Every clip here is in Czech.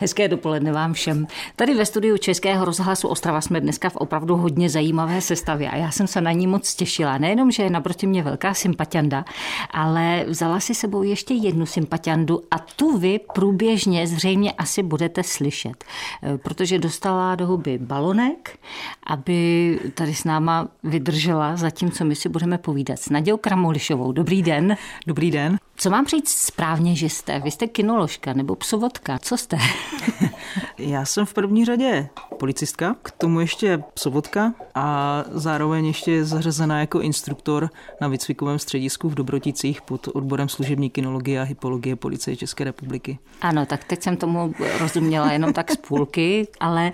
Hezké dopoledne vám všem. Tady ve studiu Českého rozhlasu Ostrava jsme dneska v opravdu hodně zajímavé sestavě a já jsem se na ní moc těšila. Nejenom, že je naproti mě velká sympatianda, ale vzala si sebou ještě jednu sympatiandu a tu vy průběžně zřejmě asi budete slyšet, eh, protože dostala do huby balonek, aby tady s náma vydržela zatímco my si budeme povídat s Nadějou Kramolišovou. Dobrý den. Dobrý den. Co mám říct správně, že jste? Vy jste kinoložka nebo psovodka? Co jste? Já jsem v první řadě policistka, k tomu ještě psovodka a zároveň ještě zařazená jako instruktor na výcvikovém středisku v Dobroticích pod odborem služební kinologie a hypologie policie České republiky. Ano, tak teď jsem tomu rozuměla jenom tak z půlky, ale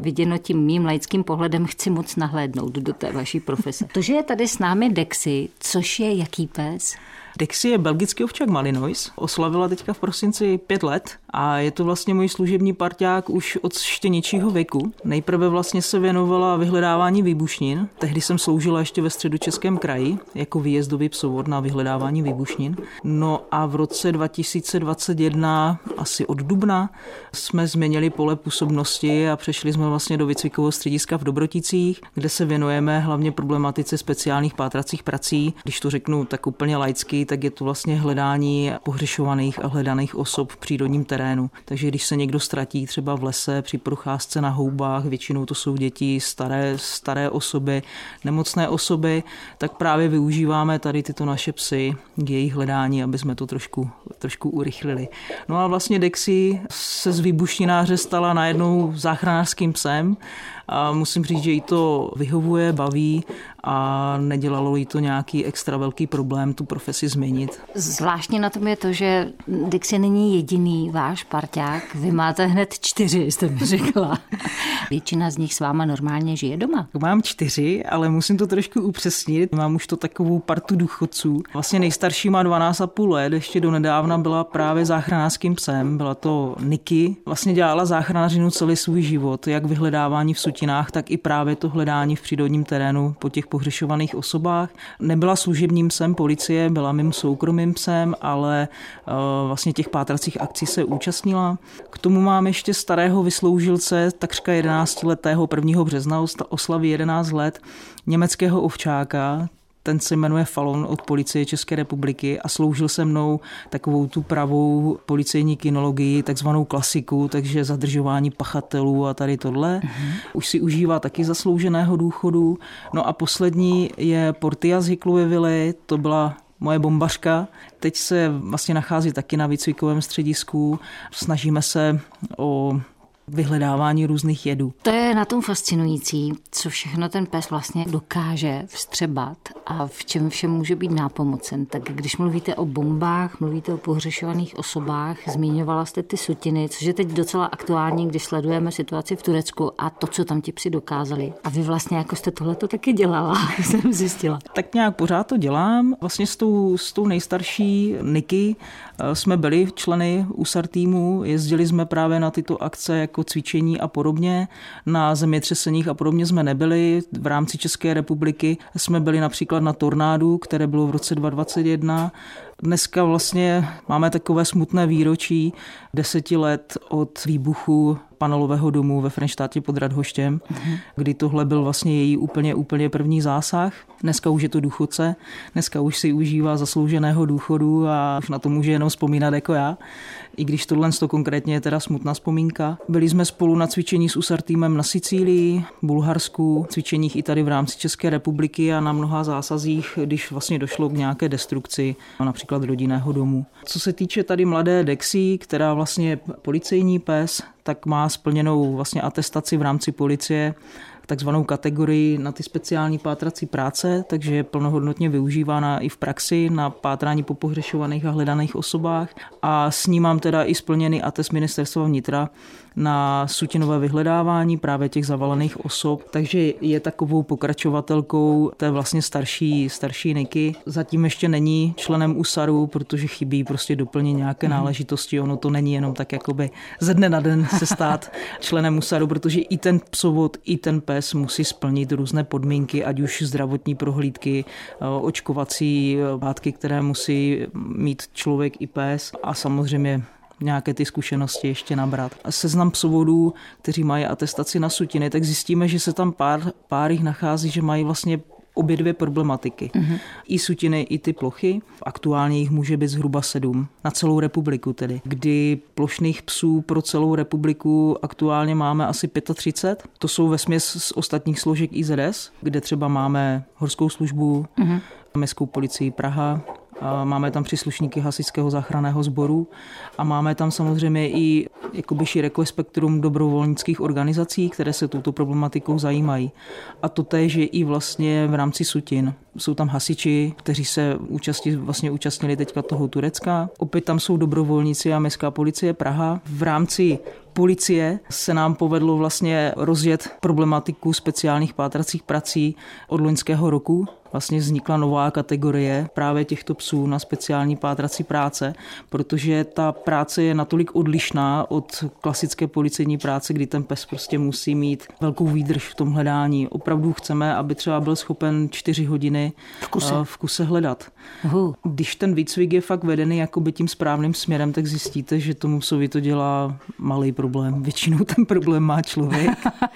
viděno tím mým laickým pohledem chci moc nahlédnout do té vaší profese. To, že je tady s námi Dexy, což je jaký pes? Dexy je belgický ovčák Malinois, oslavila teďka v prosinci pět let a je to vlastně můj služební parťák už od štěničího věku. Nejprve vlastně se věnovala vyhledávání výbušnin. Tehdy jsem sloužila ještě ve středu Českém kraji jako výjezdový psovod na vyhledávání výbušnin. No a v roce 2021, asi od dubna, jsme změnili pole působnosti a přešli jsme vlastně do výcvikového střediska v Dobroticích, kde se věnujeme hlavně problematice speciálních pátracích prací. Když to řeknu tak úplně laicky, tak je to vlastně hledání pohřešovaných a hledaných osob v přírodním terénu. Takže když se někdo ztratí třeba v lese při procházce na houbách, většinou to jsou děti, staré, staré osoby, nemocné osoby, tak právě využíváme tady tyto naše psy k jejich hledání, aby jsme to trošku, trošku urychlili. No a vlastně Dexy se z výbušnináře stala najednou záchranářským psem a musím říct, že jí to vyhovuje, baví a nedělalo jí to nějaký extra velký problém tu profesi změnit. Zvláštně na tom je to, že Dixie není jediný váš parťák. Vy máte hned čtyři, jste mi řekla. Většina z nich s váma normálně žije doma. Mám čtyři, ale musím to trošku upřesnit. Mám už to takovou partu důchodců. Vlastně nejstarší má 12,5 let, ještě do nedávna byla právě záchranářským psem. Byla to Niky. Vlastně dělala záchranářinu celý svůj život, jak vyhledávání v sutinách, tak i právě to hledání v přírodním terénu po těch pohřešovaných osobách. Nebyla služebním psem policie, byla mým soukromým psem, ale eh, vlastně těch pátracích akcí se účastnila. K tomu mám ještě starého vysloužilce, takřka 11 letého 1. března oslaví 11 let, německého ovčáka, ten se jmenuje Falon od policie České republiky a sloužil se mnou takovou tu pravou policejní kinologii, takzvanou klasiku, takže zadržování pachatelů a tady tohle. Uh-huh. Už si užívá taky zaslouženého důchodu. No a poslední je Portia z Hiklovy vily, to byla moje bombařka. Teď se vlastně nachází taky na výcvikovém středisku. Snažíme se o vyhledávání různých jedů. To je na tom fascinující, co všechno ten pes vlastně dokáže vstřebat a v čem všem může být nápomocen. Tak když mluvíte o bombách, mluvíte o pohřešovaných osobách, zmiňovala jste ty sutiny, což je teď docela aktuální, když sledujeme situaci v Turecku a to, co tam ti psi dokázali. A vy vlastně jako jste tohle to taky dělala, jsem zjistila. Tak nějak pořád to dělám. Vlastně s tou, s tou nejstarší Niky eh, jsme byli členy USAR týmu, jezdili jsme právě na tyto akce jako cvičení a podobně. Na zemětřeseních a podobně jsme nebyli. V rámci České republiky jsme byli například na tornádu, které bylo v roce 2021. Dneska vlastně máme takové smutné výročí deseti let od výbuchu panelového domu ve Frenštátě pod Radhoštěm, mm-hmm. kdy tohle byl vlastně její úplně, úplně první zásah. Dneska už je to důchodce, dneska už si užívá zaslouženého důchodu a už na to může jenom vzpomínat jako já. I když tohle to konkrétně je teda smutná vzpomínka. Byli jsme spolu na cvičení s USAR týmem na Sicílii, Bulharsku, cvičeních i tady v rámci České republiky a na mnoha zásazích, když vlastně došlo k nějaké destrukci, například rodinného domu. Co se týče tady mladé Dexy, která vlastně je policejní pes, tak má splněnou vlastně atestaci v rámci policie takzvanou kategorii na ty speciální pátrací práce, takže je plnohodnotně využívána i v praxi na pátrání po pohřešovaných a hledaných osobách. A s ní mám teda i splněný atest ministerstva vnitra na sutinové vyhledávání právě těch zavalených osob, takže je takovou pokračovatelkou té vlastně starší, starší Niky. Zatím ještě není členem USARu, protože chybí prostě doplnit nějaké mhm. náležitosti. Ono to není jenom tak jakoby ze dne na den se stát členem USARu, protože i ten psovod, i ten pes pes musí splnit různé podmínky, ať už zdravotní prohlídky, eh, očkovací látky, které musí mít člověk i pes a samozřejmě nějaké ty zkušenosti ještě nabrat. Seznam psovodů, kteří mají atestaci na sutiny, tak zjistíme, že se tam pár, pár jich nachází, že mají vlastně obě dvě problematiky. Mm-hmm. I sutiny, i ty plochy. Aktuálně jich může být zhruba sedm. Na celou republiku tedy. Kdy plošných psů pro celou republiku aktuálně máme asi 35. To jsou ve směs z ostatních složek IZS, kde třeba máme horskou službu, mm-hmm. Městskou policii Praha, Máme tam příslušníky hasičského záchranného sboru a máme tam samozřejmě i jakoby široké spektrum dobrovolnických organizací, které se touto problematikou zajímají. A to je i vlastně v rámci sutin. Jsou tam hasiči, kteří se účastí, vlastně účastnili teďka toho Turecka. Opět tam jsou dobrovolníci a Městská policie Praha. V rámci policie se nám povedlo vlastně rozjet problematiku speciálních pátracích prací od loňského roku. Vlastně vznikla nová kategorie právě těchto psů na speciální pátrací práce, protože ta práce je natolik odlišná od klasické policejní práce, kdy ten pes prostě musí mít velkou výdrž v tom hledání. Opravdu chceme, aby třeba byl schopen čtyři hodiny v kuse, v kuse hledat. Uhu. Když ten výcvik je fakt vedený jakoby tím správným směrem, tak zjistíte, že tomu psovi to dělá malý problém. Většinou ten problém má člověk,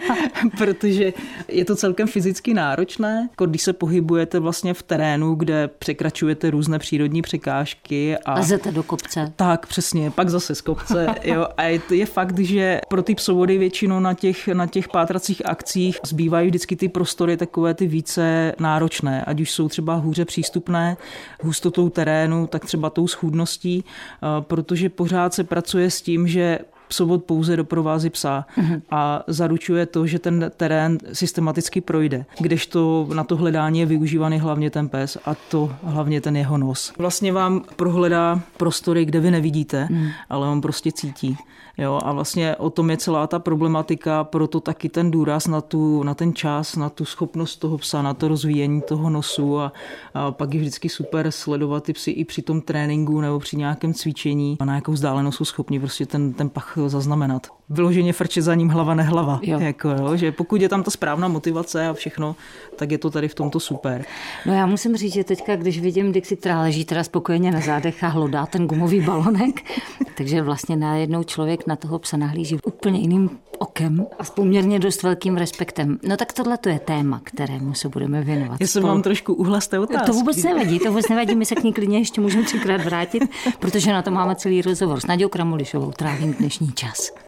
protože je to celkem fyzicky náročné. Jako když se pohybujete vlastně v terénu, kde překračujete různé přírodní překážky. A Lezete do kopce. Tak, přesně, pak zase z kopce. jo. A je, je fakt, že pro ty psovody většinou na těch, na těch pátracích akcích zbývají vždycky ty prostory takové ty více náročné, ať už jsou třeba hůře přístupné, hustotou terénu, tak třeba tou schůdností, eh, protože pořád se pracuje s tím, že psovod pouze doprovází psa mm-hmm. a zaručuje to, že ten terén systematicky projde, kdežto na to hledání je využívaný hlavně ten pes a to hlavně ten jeho nos. Vlastně vám prohledá prostory, kde vy nevidíte, mm. ale on prostě cítí. Jo, a vlastně o tom je celá ta problematika, proto taky ten důraz na, tu, na ten čas, na tu schopnost toho psa, na to rozvíjení toho nosu a, a pak je vždycky super sledovat ty psy i při tom tréninku nebo při nějakém cvičení a na jakou vzdálenost jsou schopni prostě ten, ten pach zaznamenat. Vyloženě frče za ním hlava nehlava. Jo. Jako, jo, že pokud je tam ta správná motivace a všechno, tak je to tady v tomto super. No já musím říct, že teďka, když vidím Dixie, která leží teda spokojeně na zádech a hlodá ten gumový balonek, takže vlastně najednou člověk na toho psa nahlíží úplně jiným okem a s poměrně dost velkým respektem. No tak tohle to je téma, kterému se budeme věnovat. Já jsem vám trošku uhla z té otázky. To vůbec nevadí, to vůbec nevadí, my se k ní klidně ještě můžeme třikrát vrátit, protože na to máme celý rozhovor. S Nadějou Kramulišovou trávím dnešní čas.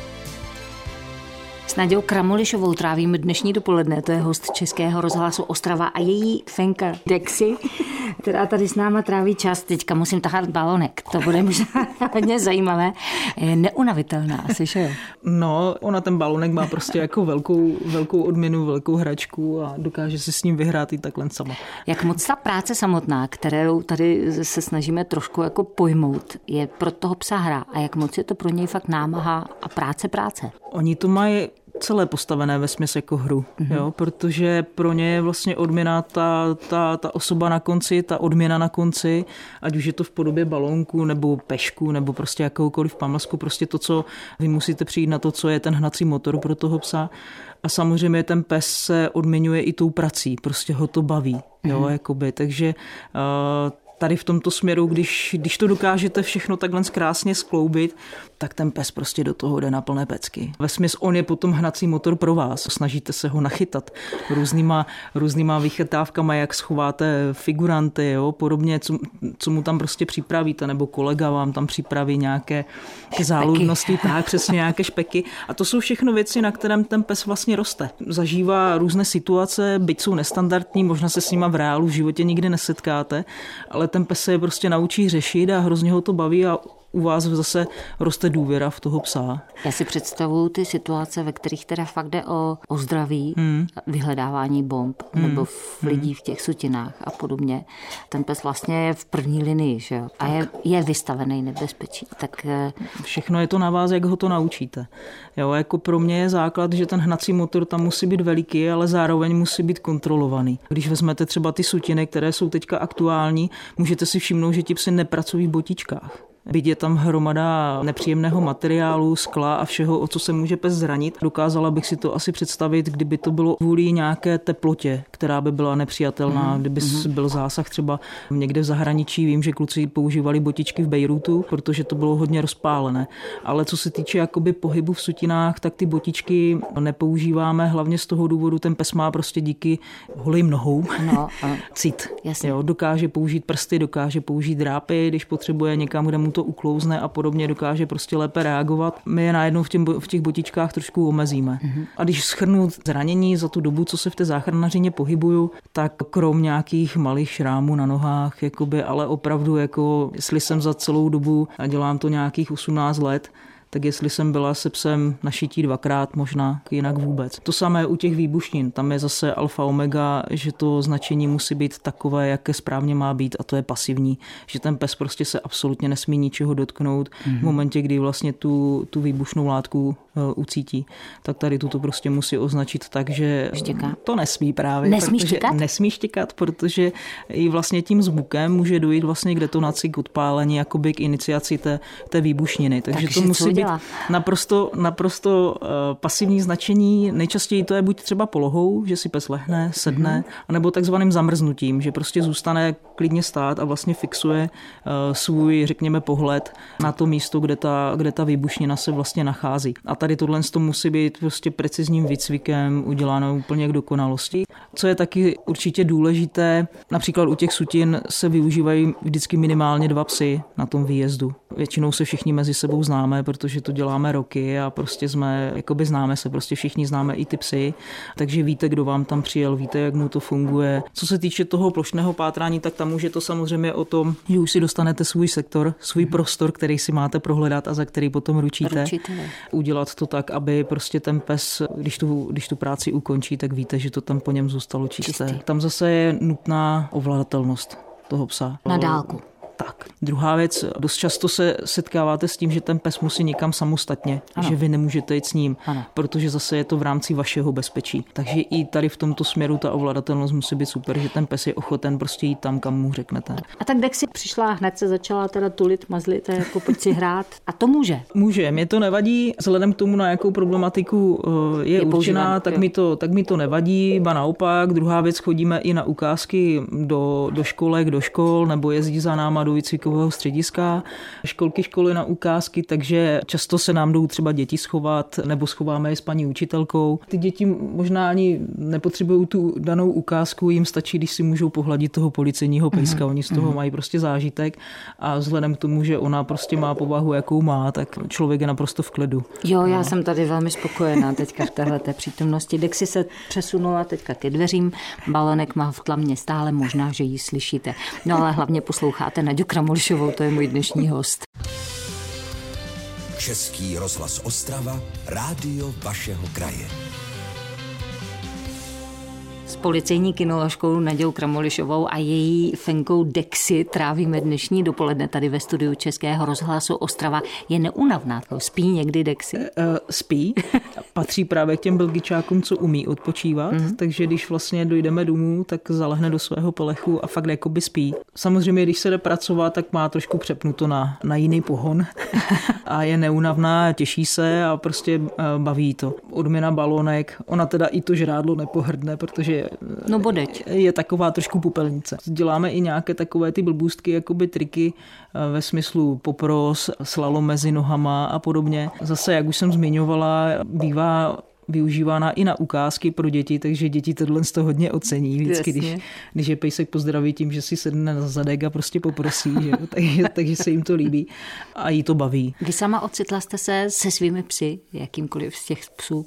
S Nadějou Kramolišovou trávíme dnešní dopoledne, to je host Českého rozhlasu Ostrava a její fenka Dexy, která tady s náma tráví čas. Teďka musím tahat balonek, to bude možná hodně zajímavé. Je neunavitelná, asi, že jo? No, ona ten balonek má prostě jako velkou, velkou odměnu, velkou hračku a dokáže si s ním vyhrát i takhle sama. Jak moc ta práce samotná, kterou tady se snažíme trošku jako pojmout, je pro toho psa hra a jak moc je to pro něj fakt námaha a práce práce? Oni to mají celé postavené ve smyslu jako hru, mm-hmm. jo, protože pro ně je vlastně odměna ta, ta, ta osoba na konci, ta odměna na konci, ať už je to v podobě balónku nebo pešku nebo prostě jakoukoliv pamlsku, prostě to, co vy musíte přijít na to, co je ten hnací motor pro toho psa. A samozřejmě ten pes se odměňuje i tou prací, prostě ho to baví, jo, mm-hmm. jakoby, takže uh, tady v tomto směru, když, když to dokážete všechno takhle krásně skloubit, tak ten pes prostě do toho jde na plné pecky. Ve smyslu on je potom hnací motor pro vás. Snažíte se ho nachytat různýma, různýma vychytávkama, jak schováte figuranty, jo, podobně, co, co mu tam prostě připravíte, nebo kolega vám tam připraví nějaké záludnosti, tak přesně nějaké špeky. A to jsou všechno věci, na kterém ten pes vlastně roste. Zažívá různé situace, byť jsou nestandardní, možná se s nima v reálu v životě nikdy nesetkáte, ale ten pes se je prostě naučí řešit a hrozně ho to baví a u vás zase roste důvěra v toho psa. Já si představuju ty situace, ve kterých teda fakt jde o, o zdraví, hmm. vyhledávání bomb hmm. nebo v lidí hmm. v těch sutinách a podobně. Ten pes vlastně je v první linii že jo? a je, je vystavený nebezpečí. Tak... Eh, Všechno je to na vás, jak ho to naučíte. Jo, jako pro mě je základ, že ten hnací motor tam musí být veliký, ale zároveň musí být kontrolovaný. Když vezmete třeba ty sutiny, které jsou teďka aktuální, můžete si všimnout, že ti psy nepracují v botičkách. Byť je tam hromada nepříjemného materiálu, skla a všeho, o co se může pes zranit. Dokázala bych si to asi představit, kdyby to bylo kvůli nějaké teplotě, která by byla nepřijatelná, mm-hmm. kdyby mm-hmm. byl zásah třeba někde v zahraničí. Vím, že kluci používali botičky v Bejrutu, protože to bylo hodně rozpálené. Ale co se týče jakoby pohybu v sutinách, tak ty botičky nepoužíváme hlavně z toho důvodu, ten pes má prostě díky holým nohou no, cit. Jasně. Jo, dokáže použít prsty, dokáže použít drápy, když potřebuje někam, kde mu to uklouzne a podobně, dokáže prostě lépe reagovat. My je najednou v, těm, v těch botičkách trošku omezíme. Mm-hmm. A když schrnu zranění za tu dobu, co se v té záchranařině pohybuju, tak krom nějakých malých šrámů na nohách, jakoby, ale opravdu, jako, jestli jsem za celou dobu, a dělám to nějakých 18 let, tak jestli jsem byla se psem našití dvakrát, možná jinak vůbec. To samé u těch výbušnin, tam je zase alfa omega, že to značení musí být takové, jaké správně má být a to je pasivní, že ten pes prostě se absolutně nesmí ničeho dotknout mm-hmm. v momentě, kdy vlastně tu, tu výbušnou látku ucítí, tak tady tuto prostě musí označit tak, že Štěká. to nesmí právě. Nesmí štěkat? Nesmí štěkat, protože i vlastně tím zvukem může dojít vlastně k detonaci, k odpálení, jakoby k iniciaci té, té výbušniny. Takže, Takže to musí být naprosto, naprosto uh, pasivní značení. Nejčastěji to je buď třeba polohou, že si pes lehne, sedne, mm-hmm. anebo takzvaným zamrznutím, že prostě zůstane klidně stát a vlastně fixuje uh, svůj, řekněme, pohled na to místo, kde ta, kde ta výbušnina se vlastně nachází. A tady tohle to musí být prostě precizním výcvikem uděláno úplně k dokonalosti. Co je taky určitě důležité, například u těch sutin se využívají vždycky minimálně dva psy na tom výjezdu. Většinou se všichni mezi sebou známe, protože to děláme roky a prostě jsme, jakoby známe se, prostě všichni známe i ty psy, takže víte, kdo vám tam přijel, víte, jak mu to funguje. Co se týče toho plošného pátrání, tak tam už je to samozřejmě o tom, že už si dostanete svůj sektor, svůj prostor, který si máte prohledat a za který potom ručíte. ručíte. Udělat to tak, aby prostě ten pes, když tu, když tu práci ukončí, tak víte, že to tam po něm zůstalo čisté. Čistý. Tam zase je nutná ovladatelnost toho psa. Na dálku tak. Druhá věc, dost často se setkáváte s tím, že ten pes musí někam samostatně, ano. že vy nemůžete jít s ním, ano. protože zase je to v rámci vašeho bezpečí. Takže i tady v tomto směru ta ovladatelnost musí být super, že ten pes je ochoten prostě jít tam, kam mu řeknete. A tak si přišla, hned se začala teda tulit, mazlit a jako pojď si hrát. A to může. Může, mě to nevadí, vzhledem k tomu, na jakou problematiku eh, je, je určená, tak mi, to, tak mi to nevadí, ba naopak. Druhá věc, chodíme i na ukázky do, do školek, do škol, nebo jezdí za náma do do výcvikového střediska, školky, školy na ukázky, takže často se nám jdou třeba děti schovat, nebo schováme je s paní učitelkou. Ty děti možná ani nepotřebují tu danou ukázku, jim stačí, když si můžou pohladit toho policejního pejska, mm-hmm. oni z toho mm-hmm. mají prostě zážitek a vzhledem k tomu, že ona prostě má povahu, jakou má, tak člověk je naprosto v kledu. Jo, já no. jsem tady velmi spokojená teďka v téhle přítomnosti. Dexy se přesunula teďka ke dveřím, balonek má v tlamě stále, možná, že ji slyšíte. No ale hlavně posloucháte na Naďu Kramolišovou, to je můj dnešní host. Český rozhlas Ostrava, rádio vašeho kraje policejní kinoložkou Nadějou Kramolišovou a její fenkou Dexy trávíme dnešní dopoledne tady ve studiu Českého rozhlasu Ostrava. Je neunavná, spí někdy Dexy? Uh, spí, patří právě k těm belgičákům, co umí odpočívat, mm-hmm. takže když vlastně dojdeme domů, tak zalehne do svého polechu a fakt jakoby spí. Samozřejmě, když se jde pracovat, tak má trošku přepnuto na, na jiný pohon a je neunavná, těší se a prostě uh, baví to. Odměna balonek, ona teda i to žrádlo nepohrdne, protože no bodeč. je taková trošku popelnice. Děláme i nějaké takové ty blbůstky, jakoby triky eh, ve smyslu popros, slalom mezi nohama a podobně. Zase, jak už jsem zmiňovala, bývá využívána i na ukázky pro děti, takže děti tohle z toho hodně ocení vždycky, když, když je pejsek pozdraví tím, že si sedne na zadek a prostě poprosí, že? takže, takže se jim to líbí a jí to baví. Vy sama ocitla jste se se svými psy, jakýmkoliv z těch psů,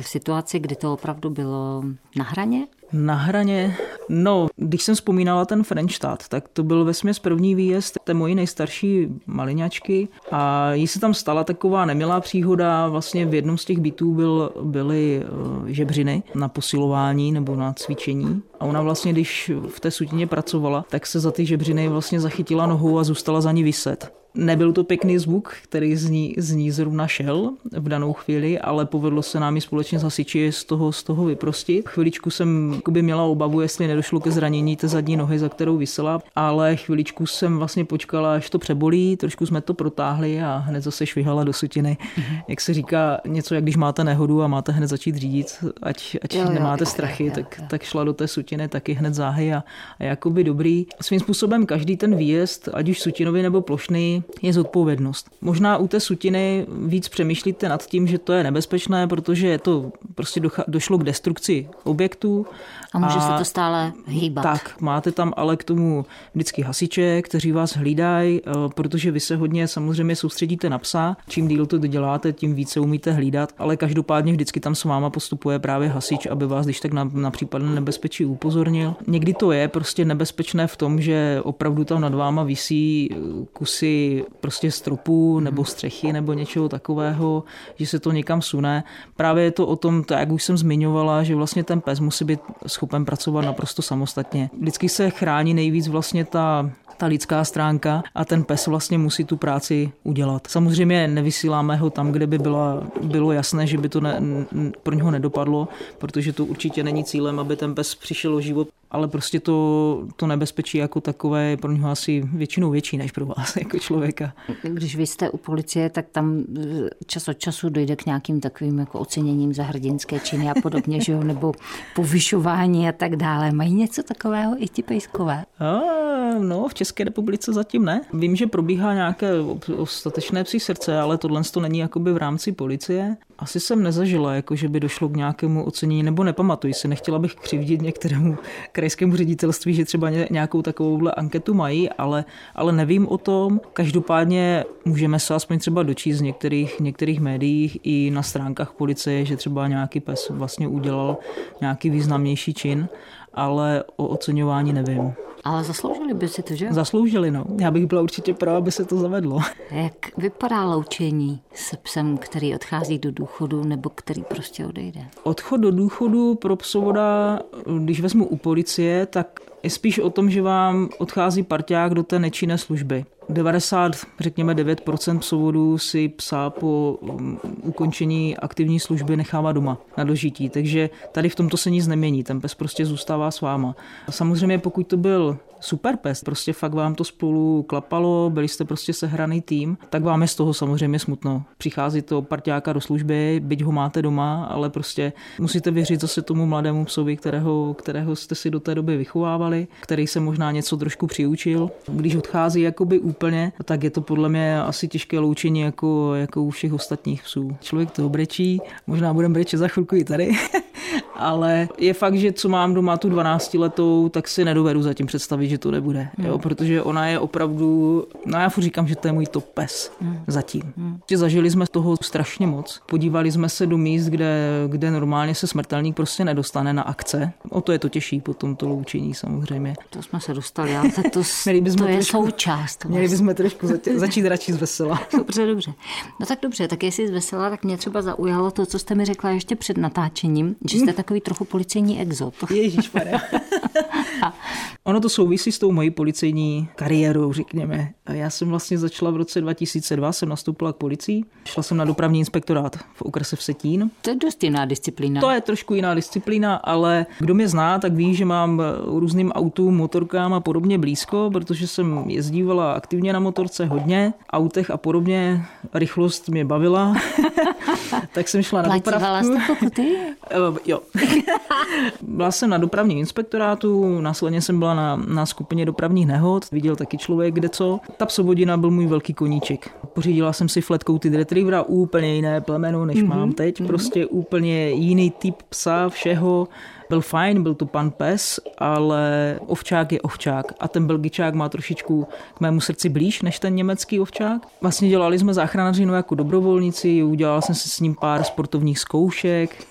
v situaci, kdy to opravdu bylo na hraně? Na hraně, no, když jsem vzpomínala ten Frenštát, tak to byl vesměs první výjezd té mojí nejstarší maliňačky a jí se tam stala taková nemilá příhoda, vlastně v jednom z těch bytů byl, byly eh, žebřiny na posilování nebo na cvičení a ona vlastně, když v té sutině pracovala, tak se za ty žebřiny vlastně zachytila nohou a zůstala za ní vyset. Nebyl to pěkný zvuk, který z ní, z ní zrovna šel v danou chvíli, ale povedlo se nám i společně s hasiči z toho, z toho vyprostit. Chviličku jsem by měla obavu, jestli nedošlo ke zranění té zadní nohy, za kterou vysela, ale chviličku jsem vlastně počkala, až to přebolí, trošku jsme to protáhli a hned zase švihala do sutiny. Mm-hmm. Jak se říká, něco, jak když máte nehodu a máte hned začít řídit, ať, ať jo, nemáte jo, strachy, jo, jo, tak, jo. tak šla do té sutiny taky hned záhy a, a jakoby dobrý. Svým způsobem každý ten výjezd, ať už sutinový nebo plošný, je zodpovědnost. Možná u té sutiny víc přemýšlíte nad tím, že to je nebezpečné, protože je to prostě došlo k destrukci objektů. A může a, se to stále hýbat. Tak, máte tam ale k tomu vždycky hasiče, kteří vás hlídají, eh, protože vy se hodně samozřejmě soustředíte na psa. Čím díl to děláte, tím více umíte hlídat, ale každopádně vždycky tam s váma postupuje právě hasič, aby vás když tak na, na případné nebezpečí upozornil. Někdy to je prostě nebezpečné v tom, že opravdu tam nad váma visí kusy prostě stropu nebo střechy nebo něčeho takového, že se to někam sune. Právě je to o tom, tak jak už jsem zmiňovala, že vlastně ten pes musí být schopen pracovat naprosto samostatně. Vždycky se chrání nejvíc vlastně ta ta lidská stránka a ten pes vlastně musí tu práci udělat. Samozřejmě nevysíláme ho tam, kde by byla, bylo jasné, že by to ne, pro něho nedopadlo, protože to určitě není cílem, aby ten pes přišel o život ale prostě to, to nebezpečí jako takové je pro něho asi většinou větší než pro vás jako člověka. Když vy jste u policie, tak tam čas od času dojde k nějakým takovým jako oceněním za hrdinské činy a podobně, že jo? nebo povyšování a tak dále. Mají něco takového i ti pejskové? A, no, v České republice zatím ne. Vím, že probíhá nějaké ostatečné psí srdce, ale tohle to není jakoby v rámci policie. Asi jsem nezažila, jako že by došlo k nějakému ocenění, nebo nepamatuji si, nechtěla bych křivdit některému krajskému ředitelství, že třeba nějakou takovouhle anketu mají, ale, ale nevím o tom. Každopádně můžeme se aspoň třeba dočíst v některých, některých médiích i na stránkách policie, že třeba nějaký pes vlastně udělal nějaký významnější čin, ale o oceňování nevím. Ale zasloužili by si to, že? Zasloužili, no. Já bych byla určitě pro, aby se to zavedlo. Jak vypadá loučení s psem, který odchází do důchodu nebo který prostě odejde? Odchod do důchodu pro psovoda, když vezmu u policie, tak je spíš o tom, že vám odchází parťák do té nečinné služby. 90, řekněme 9% psovodů si psa po um, ukončení aktivní služby nechává doma na dožití, takže tady v tomto se nic nemění, ten pes prostě zůstává s váma. Samozřejmě pokud to byl super pes, prostě fakt vám to spolu klapalo, byli jste prostě sehraný tým, tak vám je z toho samozřejmě smutno. Přichází to parťáka do služby, byť ho máte doma, ale prostě musíte věřit zase tomu mladému psovi, kterého, kterého jste si do té doby vychovávali, který se možná něco trošku přiučil. Když odchází jakoby úplně, tak je to podle mě asi těžké loučení jako, jako u všech ostatních psů. Člověk to brečí, možná budeme brečet za chvilku i tady, ale je fakt, že co mám doma tu 12 letou, tak si nedovedu zatím představit, že to nebude, hmm. jo, protože ona je opravdu, no já furt říkám, že to je můj top pes hmm. zatím. Hmm. Zažili jsme toho strašně moc. Podívali jsme se do míst, kde, kde normálně se smrtelník prostě nedostane na akce. O to je to těžší po tomto loučení samozřejmě. To jsme se dostali, ale to, to, to je trošku, součást. Vlastně. Měli bychom trošku začít radši z vesela. Dobře, dobře. No tak dobře, tak jestli z vesela, tak mě třeba zaujalo to, co jste mi řekla ještě před natáčením, že jste takový trochu policejní exot. Ježíš, Ono to souvisí s tou mojí policejní kariérou, řekněme. Já jsem vlastně začala v roce 2002, jsem nastoupila k policii. Šla jsem na dopravní inspektorát v okrese v Setín. To je dost jiná disciplína. To je trošku jiná disciplína, ale kdo mě zná, tak ví, že mám různým autům, motorkám a podobně blízko, protože jsem jezdívala aktivně na motorce hodně, autech a podobně. Rychlost mě bavila, tak jsem šla na dopravku. jste pokuty? Eh, jo. byla jsem na dopravním inspektorátu, následně jsem byla na, na skupině dopravních nehod, viděl taky člověk kde co. Ta psovodina byl můj velký koníček. Pořídila jsem si flat coated retrievera, úplně jiné plemeno, než mm-hmm. mám teď. Mhm. Prostě úplně jiný typ psa, všeho. Byl fajn, byl to pan pes, ale ovčák je ovčák a ten belgičák má trošičku k mému srdci blíž než ten německý ovčák. Vlastně dělali jsme záchranařinu jako dobrovolníci, udělal jsem si s ním pár sportovních zkoušek,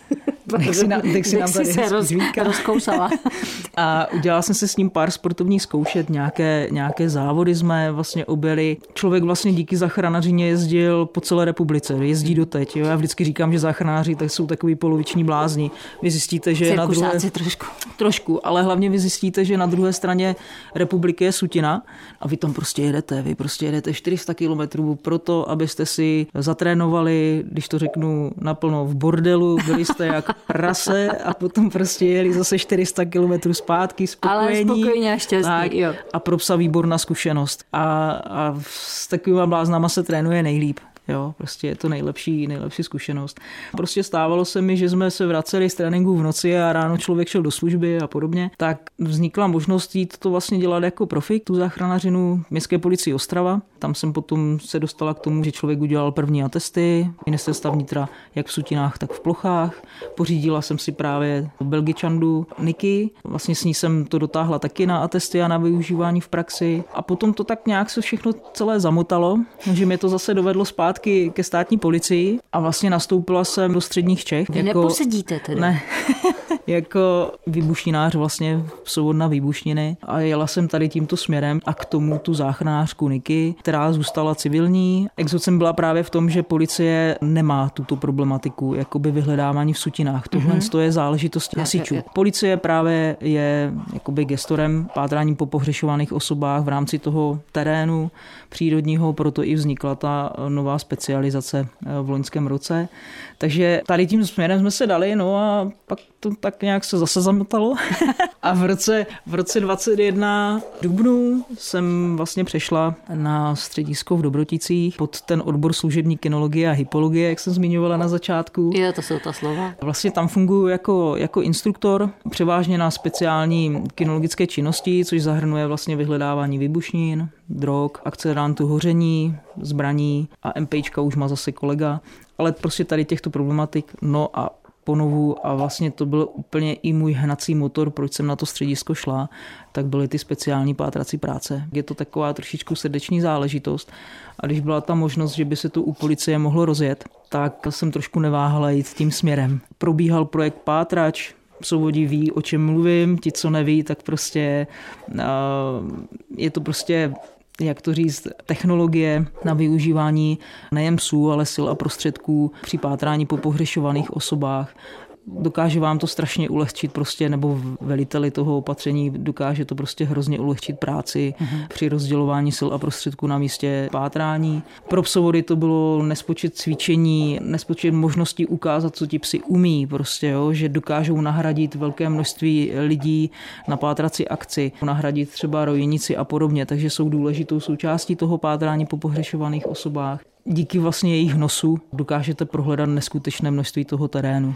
tak si, na, tak si nám tady se roz, rozkousala. a udělala jsem se s ním pár sportovních zkoušet, nějaké, nějaké závody jsme vlastně objeli. Člověk vlastně díky zachranařině jezdil po celé republice, jezdí doteď. Jo? Já vždycky říkám, že záchranáři tak jsou takový poloviční blázni. Vy zjistíte, že na druhé... trošku. Trošku, ale hlavně vy zjistíte, že na druhé straně republiky je Sutina a vy tam prostě jedete. Vy prostě jedete 400 kilometrů proto, abyste si zatrénovali, když to řeknu naplno, v bordelu, byli jste jak prase a potom prostě jeli zase 400 kilometrů zpátky spokojení. Ale spokojeně a šťastný, tak, jo. A pro psa výborná zkušenost. A, a s takovýma bláznama se trénuje nejlíp. Jo, prostě je to nejlepší, nejlepší zkušenost. Prostě stávalo se mi, že jsme se vraceli z tréninku v noci a ráno člověk šel do služby a podobně, tak vznikla možnost jít to vlastně dělat jako profik, tu záchranařinu Městské policii Ostrava. Tam jsem potom se dostala k tomu, že člověk udělal první atesty, ministerstva vnitra jak v sutinách, tak v plochách. Pořídila jsem si právě belgičandu Niky, vlastně s ní jsem to dotáhla taky na atesty a na využívání v praxi. A potom to tak nějak se všechno celé zamotalo, že mě to zase dovedlo zpátky zpátky ke státní policii a vlastně nastoupila jsem do středních Čech. Vy jako, neposedíte tedy? Ne, jako výbušninář vlastně souvodna výbušniny a jela jsem tady tímto směrem a k tomu tu záchranářku Niky, která zůstala civilní. Exocem byla právě v tom, že policie nemá tuto problematiku jakoby vyhledávání v sutinách. Tohle mm-hmm. je záležitost hasičů. Policie právě je jakoby gestorem pátrání po pohřešovaných osobách v rámci toho terénu přírodního, proto i vznikla ta nová specializace eh, v loňském roce. Takže tady tím směrem jsme se dali, no a pak to tak nějak se zase zamotalo. a v roce, v roce 21 dubnu jsem vlastně přešla na středisko v Dobroticích pod ten odbor služební kinologie a hypologie, jak jsem zmiňovala na začátku. Jo, to jsou ta slova. Vlastně tam funguji jako, jako instruktor, převážně na speciální kinologické činnosti, což zahrnuje vlastně vyhledávání výbušnin, drog, akcelerantů hoření, zbraní a MPčka už má zase kolega, ale prostě tady těchto problematik, no a ponovu a vlastně to byl úplně i můj hnací motor, proč jsem na to středisko šla, tak byly ty speciální pátrací práce. Je to taková trošičku srdeční záležitost a když byla ta možnost, že by se to u policie mohlo rozjet, tak jsem trošku neváhala jít tím směrem. Probíhal projekt Pátrač, souvodí ví, o čem mluvím, ti, co neví, tak prostě je to prostě jak to říct, technologie na využívání nejen psů, ale sil a prostředků při pátrání po pohřešovaných osobách dokáže vám to strašně ulehčit prostě, nebo veliteli toho opatření dokáže to prostě hrozně ulehčit práci uh-huh. při rozdělování sil a prostředků na místě pátrání. Pro psovody to bylo nespočet cvičení, nespočet možností ukázat, co ti psi umí, prostě, jo, že dokážou nahradit velké množství lidí na pátrací akci, nahradit třeba rojenici a podobně, takže jsou důležitou součástí toho pátrání po pohřešovaných osobách. Díky vlastně jejich nosu dokážete prohledat neskutečné množství toho terénu.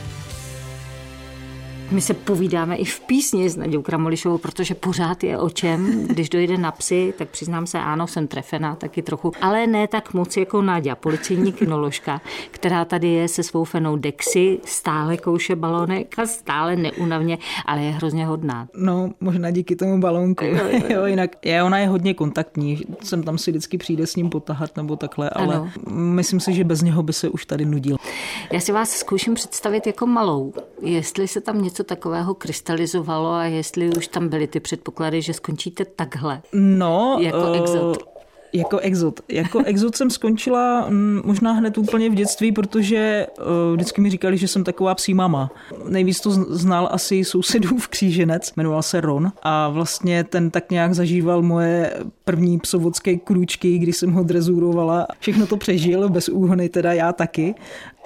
My se povídáme i v písni s Nadějou Kramolišovou, protože pořád je o čem. Když dojde na psy, tak přiznám se, ano, jsem trefena taky trochu, ale ne tak moc jako Nadia, policejní kinoložka, která tady je se svou fenou Dexy, stále kouše balonek a stále neunavně, ale je hrozně hodná. No, možná díky tomu balónku. Jo, jo, jo. jo jinak je, ona je hodně kontaktní, jsem tam si vždycky přijde s ním potahat nebo takhle, ale ano. myslím si, že bez něho by se už tady nudil. Já si vás zkouším představit jako malou. Jestli se tam něco něco takového krystalizovalo a jestli už tam byly ty předpoklady, že skončíte takhle? No, jako uh, exot. Jako exot. Jako exot jsem skončila mm, možná hned úplně v dětství, protože uh, vždycky mi říkali, že jsem taková psí mama. Nejvíc to znal asi sousedů v kříženec, jmenoval se Ron a vlastně ten tak nějak zažíval moje první psovodské krůčky, kdy jsem ho drezurovala. Všechno to přežil, bez úhony teda já taky.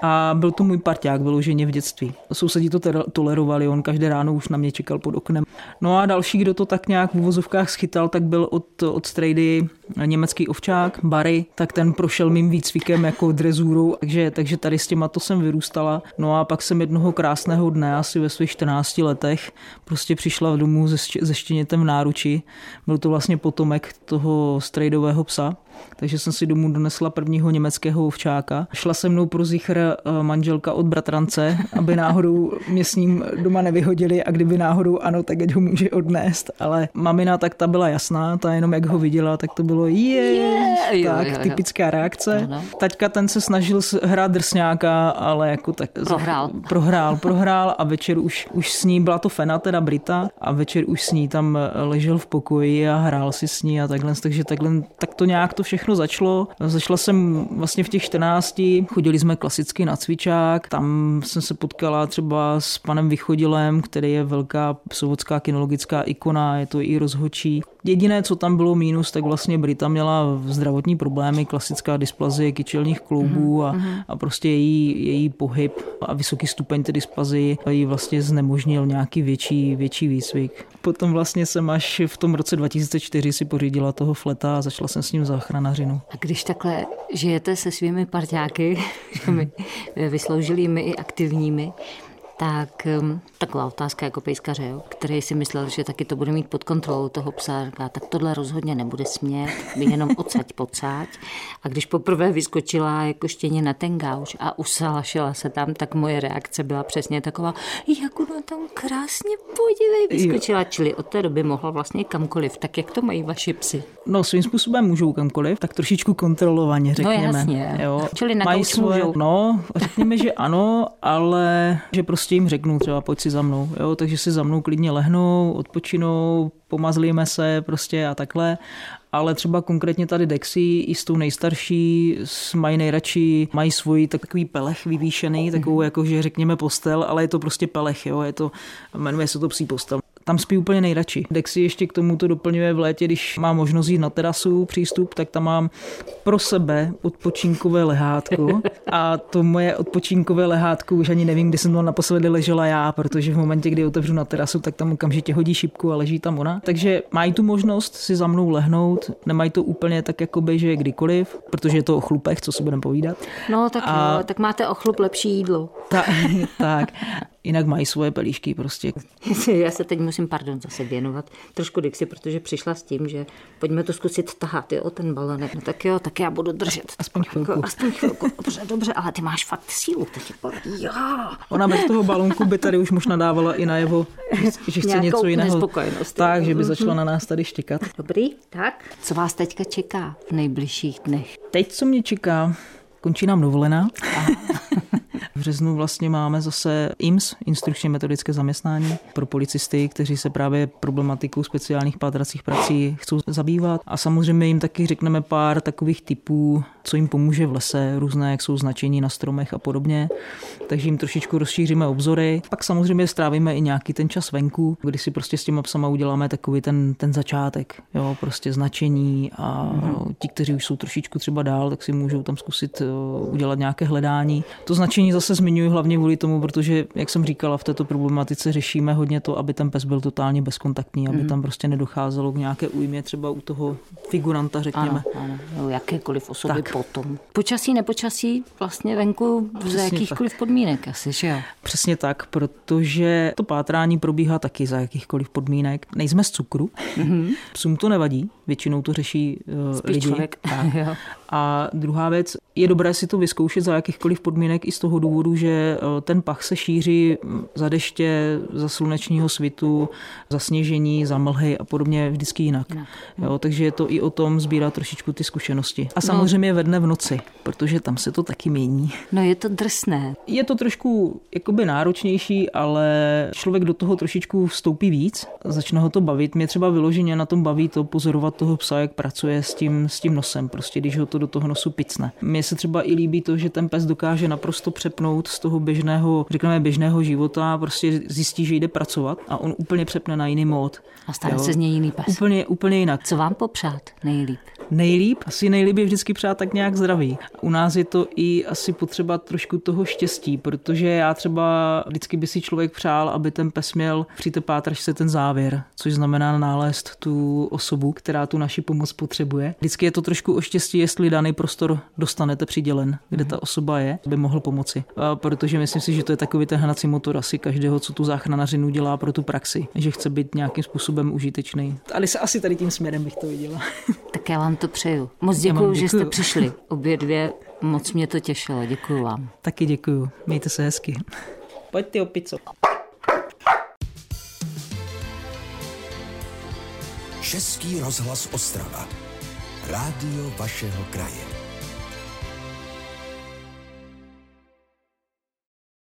A byl to můj parťák vyloženě v dětství. Sousedí to tolerovali, on každé ráno už na mě čekal pod oknem. No a další, kdo to tak nějak v uvozovkách schytal, tak byl od, od strejdy německý ovčák, Barry, tak ten prošel mým výcvikem jako drezůrou, takže, takže tady s těma to jsem vyrůstala. No a pak jsem jednoho krásného dne, asi ve svých 14 letech, prostě přišla domů se, se štěnětem v náruči. Byl to vlastně potomek toho strejdového psa takže jsem si domů donesla prvního německého ovčáka. Šla se mnou pro zichr eh, manželka od bratrance, aby náhodou mě s ním doma nevyhodili a kdyby náhodou ano, tak ať ho může odnést. Ale mamina tak ta byla jasná, ta jenom jak ho viděla, tak to byl bylo je, tak jo, jo. typická reakce. Ano. Taťka ten se snažil hrát drsňáka, ale jako tak... Prohrál. Prohrál, prohrál a večer už, už s ní, byla to Fena, teda Brita, a večer už s ní tam ležel v pokoji a hrál si s ní a takhle, takže takhle, tak to nějak to všechno začalo. Začala jsem vlastně v těch 14, chodili jsme klasicky na cvičák, tam jsem se potkala třeba s panem Vychodilem, který je velká sovotská kinologická ikona, je to i rozhočí. Jediné, co tam bylo mínus, tak vlastně Brita měla zdravotní problémy, klasická dysplazie kyčelních kloubů a, mhm. a prostě její, její pohyb a vysoký stupeň té dysplazie jí vlastně znemožnil nějaký větší, větší výcvik. Potom vlastně jsem až v tom roce 2004 si pořídila toho fleta a začala jsem s ním záchranařinu. A když takhle žijete se svými parťáky, vysloužilými i aktivními, tak taková otázka jako pejskaře, jo, který si myslel, že taky to bude mít pod kontrolou toho psa. Říká, tak tohle rozhodně nebude smět, by jenom odsaď pocať. A když poprvé vyskočila jako štěně na ten gauč a usalašila se tam, tak moje reakce byla přesně taková, jak ona tam krásně podívej, vyskočila. Jo. Čili od té doby mohla vlastně kamkoliv. Tak jak to mají vaši psy? No svým způsobem můžou kamkoliv, tak trošičku kontrolovaně, no, řekněme. No jasně. Jo. Čili na mají svoje, můžou. No, řekněme, že ano, ale že prostě prostě jim řeknu třeba pojď si za mnou, jo, takže si za mnou klidně lehnou, odpočinou, pomazlíme se prostě a takhle. Ale třeba konkrétně tady Dexy i s tou nejstarší mají nejradši, mají svůj takový pelech vyvýšený, takovou jako, že řekněme postel, ale je to prostě pelech, jo, je to, jmenuje se to psí postel tam spí úplně nejradši. Dexy ještě k tomu to doplňuje v létě, když má možnost jít na terasu přístup, tak tam mám pro sebe odpočinkové lehátko a to moje odpočinkové lehátko už ani nevím, kdy jsem tam naposledy ležela já, protože v momentě, kdy otevřu na terasu, tak tam okamžitě hodí šipku a leží tam ona. Takže mají tu možnost si za mnou lehnout, nemají to úplně tak, jako by, že kdykoliv, protože je to o chlupech, co si budeme povídat. No tak a... jo, tak máte o chlup lepší jídlo. Ta, tak, jinak mají svoje pelíšky prostě. Já se teď musím, pardon, zase věnovat trošku Dixi, protože přišla s tím, že pojďme to zkusit tahat, jo, ten balonek. No tak jo, tak já budu držet. Aspoň chvilku. Jako, aspoň chvilku. Dobře, dobře, ale ty máš fakt sílu. Teď jo. Ona bez toho balonku by tady už možná dávala i najevo, že chce něco jiného. Tak, že by začala na nás tady štěkat. Dobrý, tak. Co vás teďka čeká v nejbližších dnech? Teď, co mě čeká, končí nám dovolená. V březnu vlastně máme zase IMS, instrukčně metodické zaměstnání pro policisty, kteří se právě problematikou speciálních pátracích prací chcou zabývat. A samozřejmě jim taky řekneme pár takových typů, co jim pomůže v lese, různé, jak jsou značení na stromech a podobně. Takže jim trošičku rozšíříme obzory. Pak samozřejmě strávíme i nějaký ten čas venku, kdy si prostě s těma psama uděláme takový ten, ten začátek, jo, prostě značení a mm-hmm. ti, kteří už jsou trošičku třeba dál, tak si můžou tam zkusit udělat nějaké hledání. To značení zase se zmiňuji hlavně kvůli tomu, protože, jak jsem říkala, v této problematice řešíme hodně to, aby ten pes byl totálně bezkontaktní, aby mm. tam prostě nedocházelo k nějaké újmě třeba u toho figuranta, řekněme. Ano, ano. jakékoliv osoby tak. Potom. Počasí, nepočasí, vlastně venku za jakýchkoliv tak. podmínek asi, že jo? Přesně tak, protože to pátrání probíhá taky za jakýchkoliv podmínek. Nejsme z cukru, mm-hmm. psům to nevadí, většinou to řeší uh, lidi. Člověk. Tak. A druhá věc, je dobré si to vyzkoušet za jakýchkoliv podmínek i z toho důvodu, že eh, ten pach se šíří za deště, za slunečního svitu, za sněžení, za mlhy a podobně vždycky jinak. Jo, takže je to i o tom sbírat trošičku ty zkušenosti. A no. samozřejmě no. ve dne v noci, protože tam se to taky mění. No je to drsné. Je to trošku jakoby náročnější, ale člověk do toho trošičku vstoupí víc, začne ho to bavit. Mě třeba vyloženě na tom baví to pozorovat toho psa, jak pracuje s tím, s tím nosem, prostě když ho to do toho nosu picne. Mně se třeba i líbí to, že ten pes dokáže naprosto přepnout z toho běžného, řekněme, běžného života, prostě zjistí, že jde pracovat a on úplně přepne na jiný mód. A stane jo? se z něj jiný pes. Úplně, úplně jinak. Co vám popřát nejlíp? Nejlíp? Asi nejlíp je vždycky přát tak nějak zdraví. U nás je to i asi potřeba trošku toho štěstí, protože já třeba vždycky by si člověk přál, aby ten pes měl při té pátračce ten závěr, což znamená nalézt tu osobu, která tu naši pomoc potřebuje. Vždycky je to trošku o štěstí, jestli daný prostor dostanete přidělen, kde ta osoba je, aby mohl pomoci. A protože myslím si, že to je takový ten hnací motor asi každého, co tu záchranařinu dělá pro tu praxi, že chce být nějakým způsobem užitečný. Ale se asi tady tím směrem bych to viděla. Tak já vám to přeju. Moc děkuji, že jste přišli. Obě dvě, moc mě to těšilo. Děkuji vám. Taky děkuji. Mějte se hezky. Pojď ty opico. Český rozhlas Ostrava. Rádio vašeho kraje.